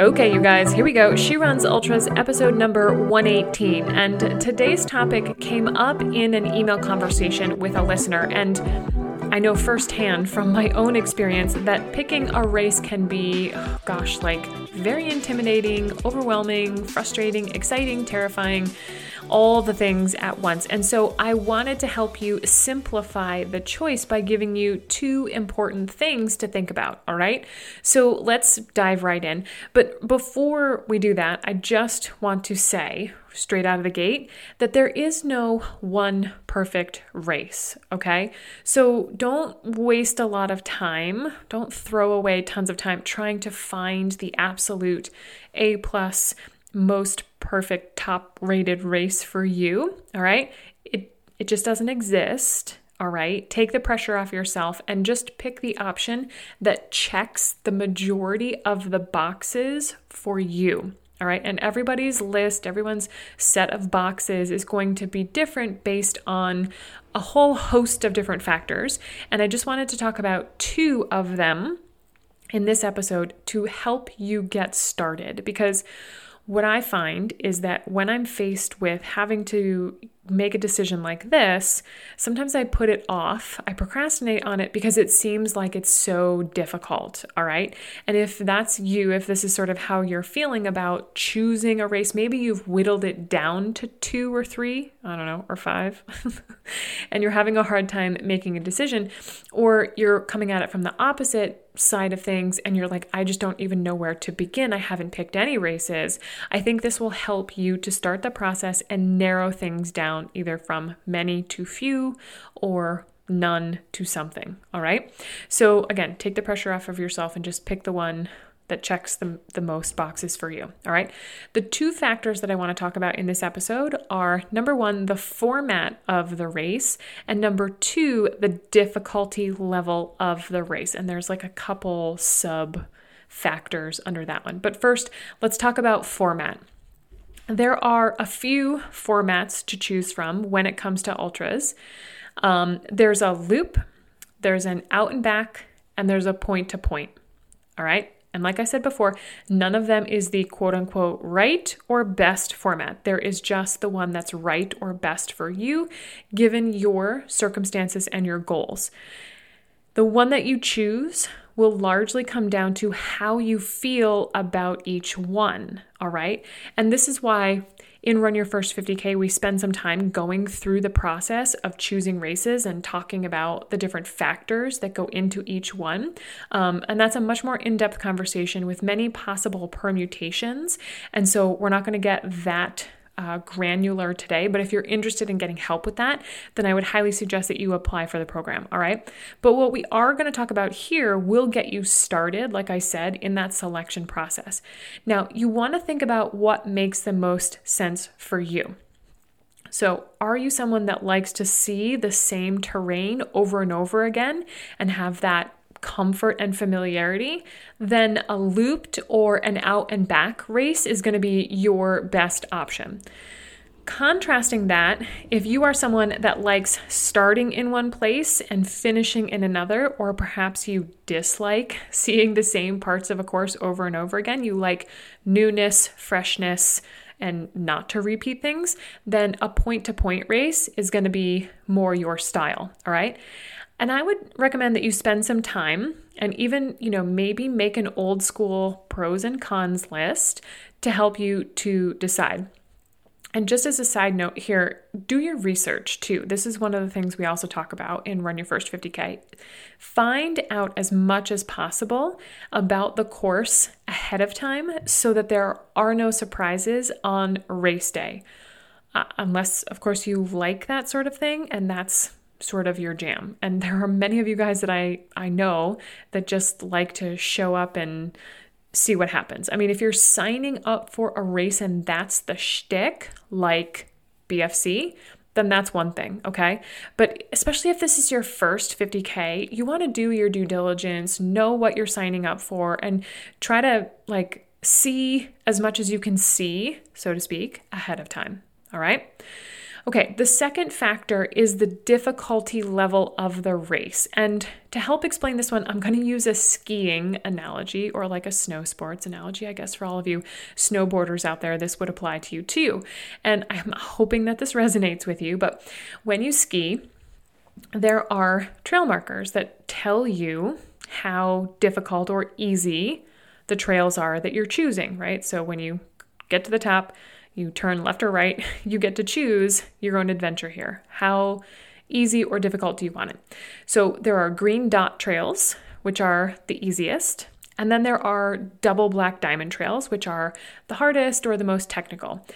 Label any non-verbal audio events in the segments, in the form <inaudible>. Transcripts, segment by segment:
Okay, you guys, here we go. She Runs Ultras, episode number 118. And today's topic came up in an email conversation with a listener. And I know firsthand from my own experience that picking a race can be, gosh, like very intimidating, overwhelming, frustrating, exciting, terrifying all the things at once. And so I wanted to help you simplify the choice by giving you two important things to think about. All right. So let's dive right in. But before we do that, I just want to say straight out of the gate that there is no one perfect race, okay? So don't waste a lot of time, don't throw away tons of time trying to find the absolute A plus most perfect top rated race for you, all right? It it just doesn't exist. All right, take the pressure off yourself and just pick the option that checks the majority of the boxes for you. All right, and everybody's list, everyone's set of boxes is going to be different based on a whole host of different factors. And I just wanted to talk about two of them in this episode to help you get started because what I find is that when I'm faced with having to make a decision like this, sometimes I put it off. I procrastinate on it because it seems like it's so difficult. All right. And if that's you, if this is sort of how you're feeling about choosing a race, maybe you've whittled it down to two or three, I don't know, or five, <laughs> and you're having a hard time making a decision, or you're coming at it from the opposite side of things and you're like, I just don't even know where to begin. I haven't picked any races. I think this will help you to start the process and narrow things down either from many to few or none to something. All right. So, again, take the pressure off of yourself and just pick the one that checks the, the most boxes for you. All right. The two factors that I want to talk about in this episode are number one, the format of the race, and number two, the difficulty level of the race. And there's like a couple sub factors under that one. But first, let's talk about format. There are a few formats to choose from when it comes to ultras. Um, there's a loop, there's an out and back, and there's a point to point. All right. And like I said before, none of them is the quote unquote right or best format. There is just the one that's right or best for you, given your circumstances and your goals. The one that you choose will largely come down to how you feel about each one. All right. And this is why in Run Your First 50K, we spend some time going through the process of choosing races and talking about the different factors that go into each one. Um, and that's a much more in depth conversation with many possible permutations. And so we're not going to get that uh, granular today, but if you're interested in getting help with that, then I would highly suggest that you apply for the program. All right. But what we are going to talk about here will get you started, like I said, in that selection process. Now, you want to think about what makes the most sense for you. So, are you someone that likes to see the same terrain over and over again and have that comfort and familiarity, then a looped or an out and back race is going to be your best option. Contrasting that, if you are someone that likes starting in one place and finishing in another, or perhaps you dislike <laughs> seeing the same parts of a course over and over again, you like newness, freshness, and not to repeat things, then a point to point race is going to be more your style. All right. And I would recommend that you spend some time and even, you know, maybe make an old school pros and cons list to help you to decide. And just as a side note here, do your research too. This is one of the things we also talk about in Run Your First 50K. Find out as much as possible about the course ahead of time so that there are no surprises on race day. Uh, unless, of course, you like that sort of thing, and that's sort of your jam. And there are many of you guys that I I know that just like to show up and see what happens. I mean, if you're signing up for a race and that's the shtick, like BFC, then that's one thing, okay? But especially if this is your first 50K, you want to do your due diligence, know what you're signing up for, and try to like see as much as you can see, so to speak, ahead of time, all right? Okay, the second factor is the difficulty level of the race. And to help explain this one, I'm going to use a skiing analogy or like a snow sports analogy. I guess for all of you snowboarders out there, this would apply to you too. And I'm hoping that this resonates with you. But when you ski, there are trail markers that tell you how difficult or easy the trails are that you're choosing, right? So when you get to the top, you turn left or right, <laughs> you get to choose your own adventure here. How easy or difficult do you want it? So there are green dot trails, which are the easiest. And then there are double black diamond trails, which are the hardest or the most technical.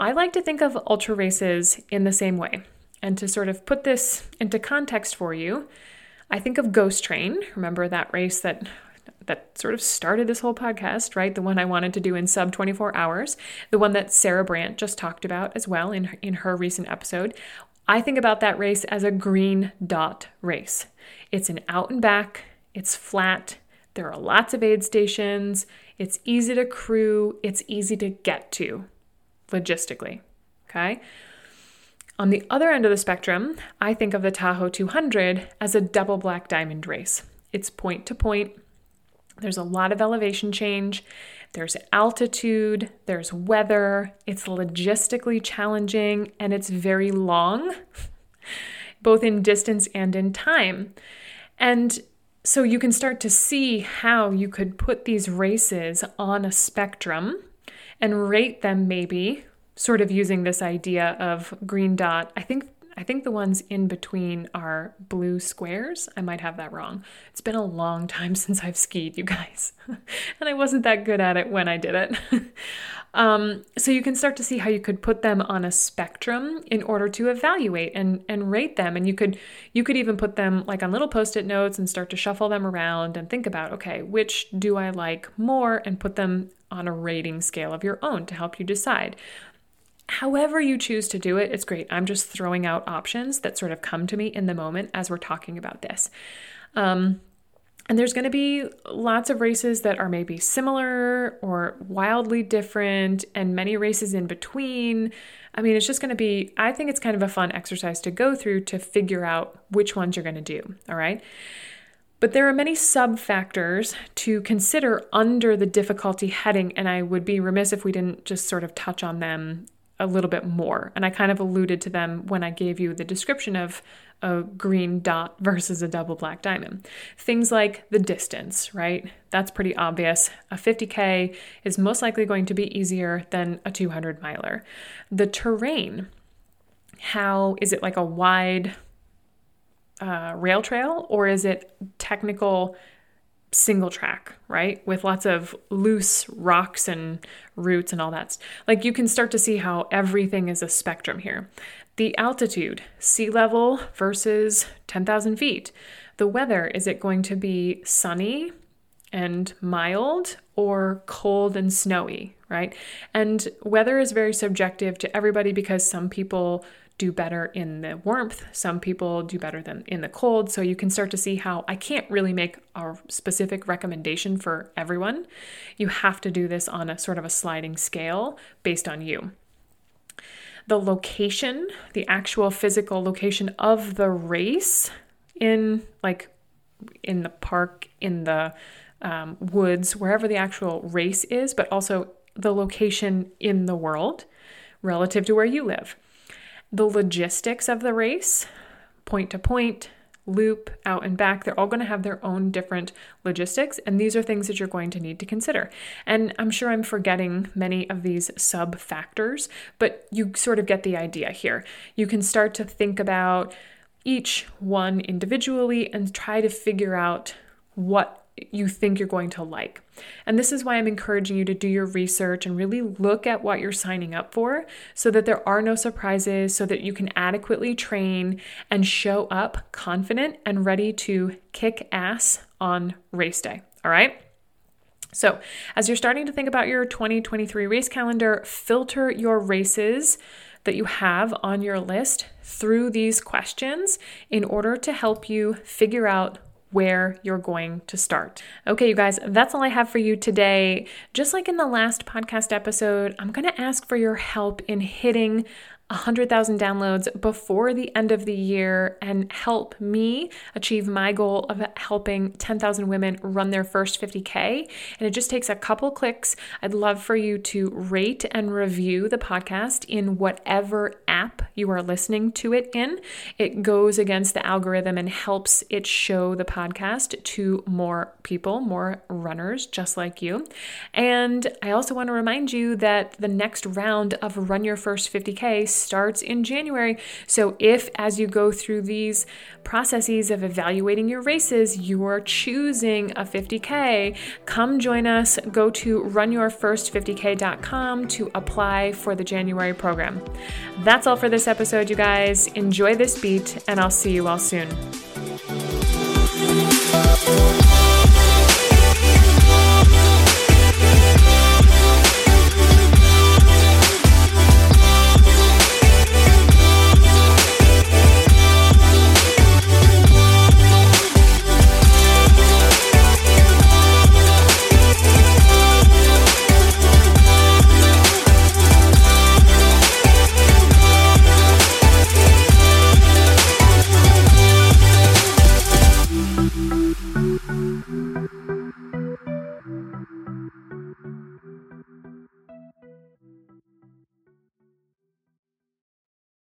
I like to think of ultra races in the same way. And to sort of put this into context for you, I think of Ghost Train. Remember that race that that sort of started this whole podcast, right? The one I wanted to do in sub 24 hours, the one that Sarah Brandt just talked about as well in, in her recent episode. I think about that race as a green dot race. It's an out and back, it's flat, there are lots of aid stations, it's easy to crew, it's easy to get to logistically. Okay. On the other end of the spectrum, I think of the Tahoe 200 as a double black diamond race. It's point to point, there's a lot of elevation change, there's altitude, there's weather, it's logistically challenging, and it's very long, <laughs> both in distance and in time. And so you can start to see how you could put these races on a spectrum and rate them maybe sort of using this idea of green dot. I think I think the ones in between are blue squares. I might have that wrong. It's been a long time <laughs> since I've skied, you guys. <laughs> and I wasn't that good at it when I did it. <laughs> um, so you can start to see how you could put them on a spectrum in order to evaluate and, and rate them. And you could you could even put them like on little post-it notes and start to shuffle them around and think about, okay, which do I like more and put them on a rating scale of your own to help you decide. However, you choose to do it, it's great. I'm just throwing out options that sort of come to me in the moment as we're talking about this. Um, and there's going to be lots of races that are maybe similar or wildly different, and many races in between. I mean, it's just going to be, I think it's kind of a fun exercise to go through to figure out which ones you're going to do. All right. But there are many sub factors to consider under the difficulty heading, and I would be remiss if we didn't just sort of touch on them a little bit more. And I kind of alluded to them when I gave you the description of a green dot <laughs> versus a double black diamond. Things like the distance, right? That's pretty obvious. A 50K is most likely going to be easier than a 200 miler. The terrain, how is it like a wide uh, rail trail or is it technical? Single track, right? With lots of loose rocks and roots and all that. Like you can start to see how everything is a spectrum here. The altitude, sea level versus 10,000 feet. The weather, is it going to be sunny and mild or cold and snowy, right? And weather is very subjective to everybody because some people do better in the warmth. Some people do better than in the cold. So you can start to see how I can't really make a specific recommendation for everyone. You have to do this on a sort of a sliding scale based on you. The location, the actual physical location of the race in like in the park, in the um, woods, wherever the actual race is, but also the location in the world relative to where you live the logistics of the race, point to point, loop, out and back, they're all going to have their own different logistics. And these are things that you're going to need to consider. And I'm sure I'm forgetting many of these sub factors, but you sort of get the idea here. You can start to think about each one individually and try to figure out what you think you're going to like. And this is why I'm encouraging you to do your research and really look at what you're signing up for so that there are no surprises, so that you can adequately train and show up confident and ready to kick ass on race day. All right? So, as you're starting to think about your 2023 race calendar, filter your races that you have on your list through these questions in order to help you figure out where you're going to start. Okay, you guys, that's all I have for you today. Just like in the last podcast episode, I'm going to ask for your help in hitting 100,000 downloads before the end of the year and help me achieve my goal of helping 10,000 women run their first 50K. And it just takes a couple clicks. I'd love for you to rate and review the podcast in whatever app you are listening to it in. It goes against the algorithm and helps it show the podcast to more people, more runners just like you. And I also want to remind you that the next round of Run Your First 50K starts in January. So if as you go through these processes of evaluating your races, you're choosing a 50K, come join us. Go to runyourfirst50k.com to apply for the January program. That's all for this episode, you guys. Enjoy this beat, and I'll see you all soon.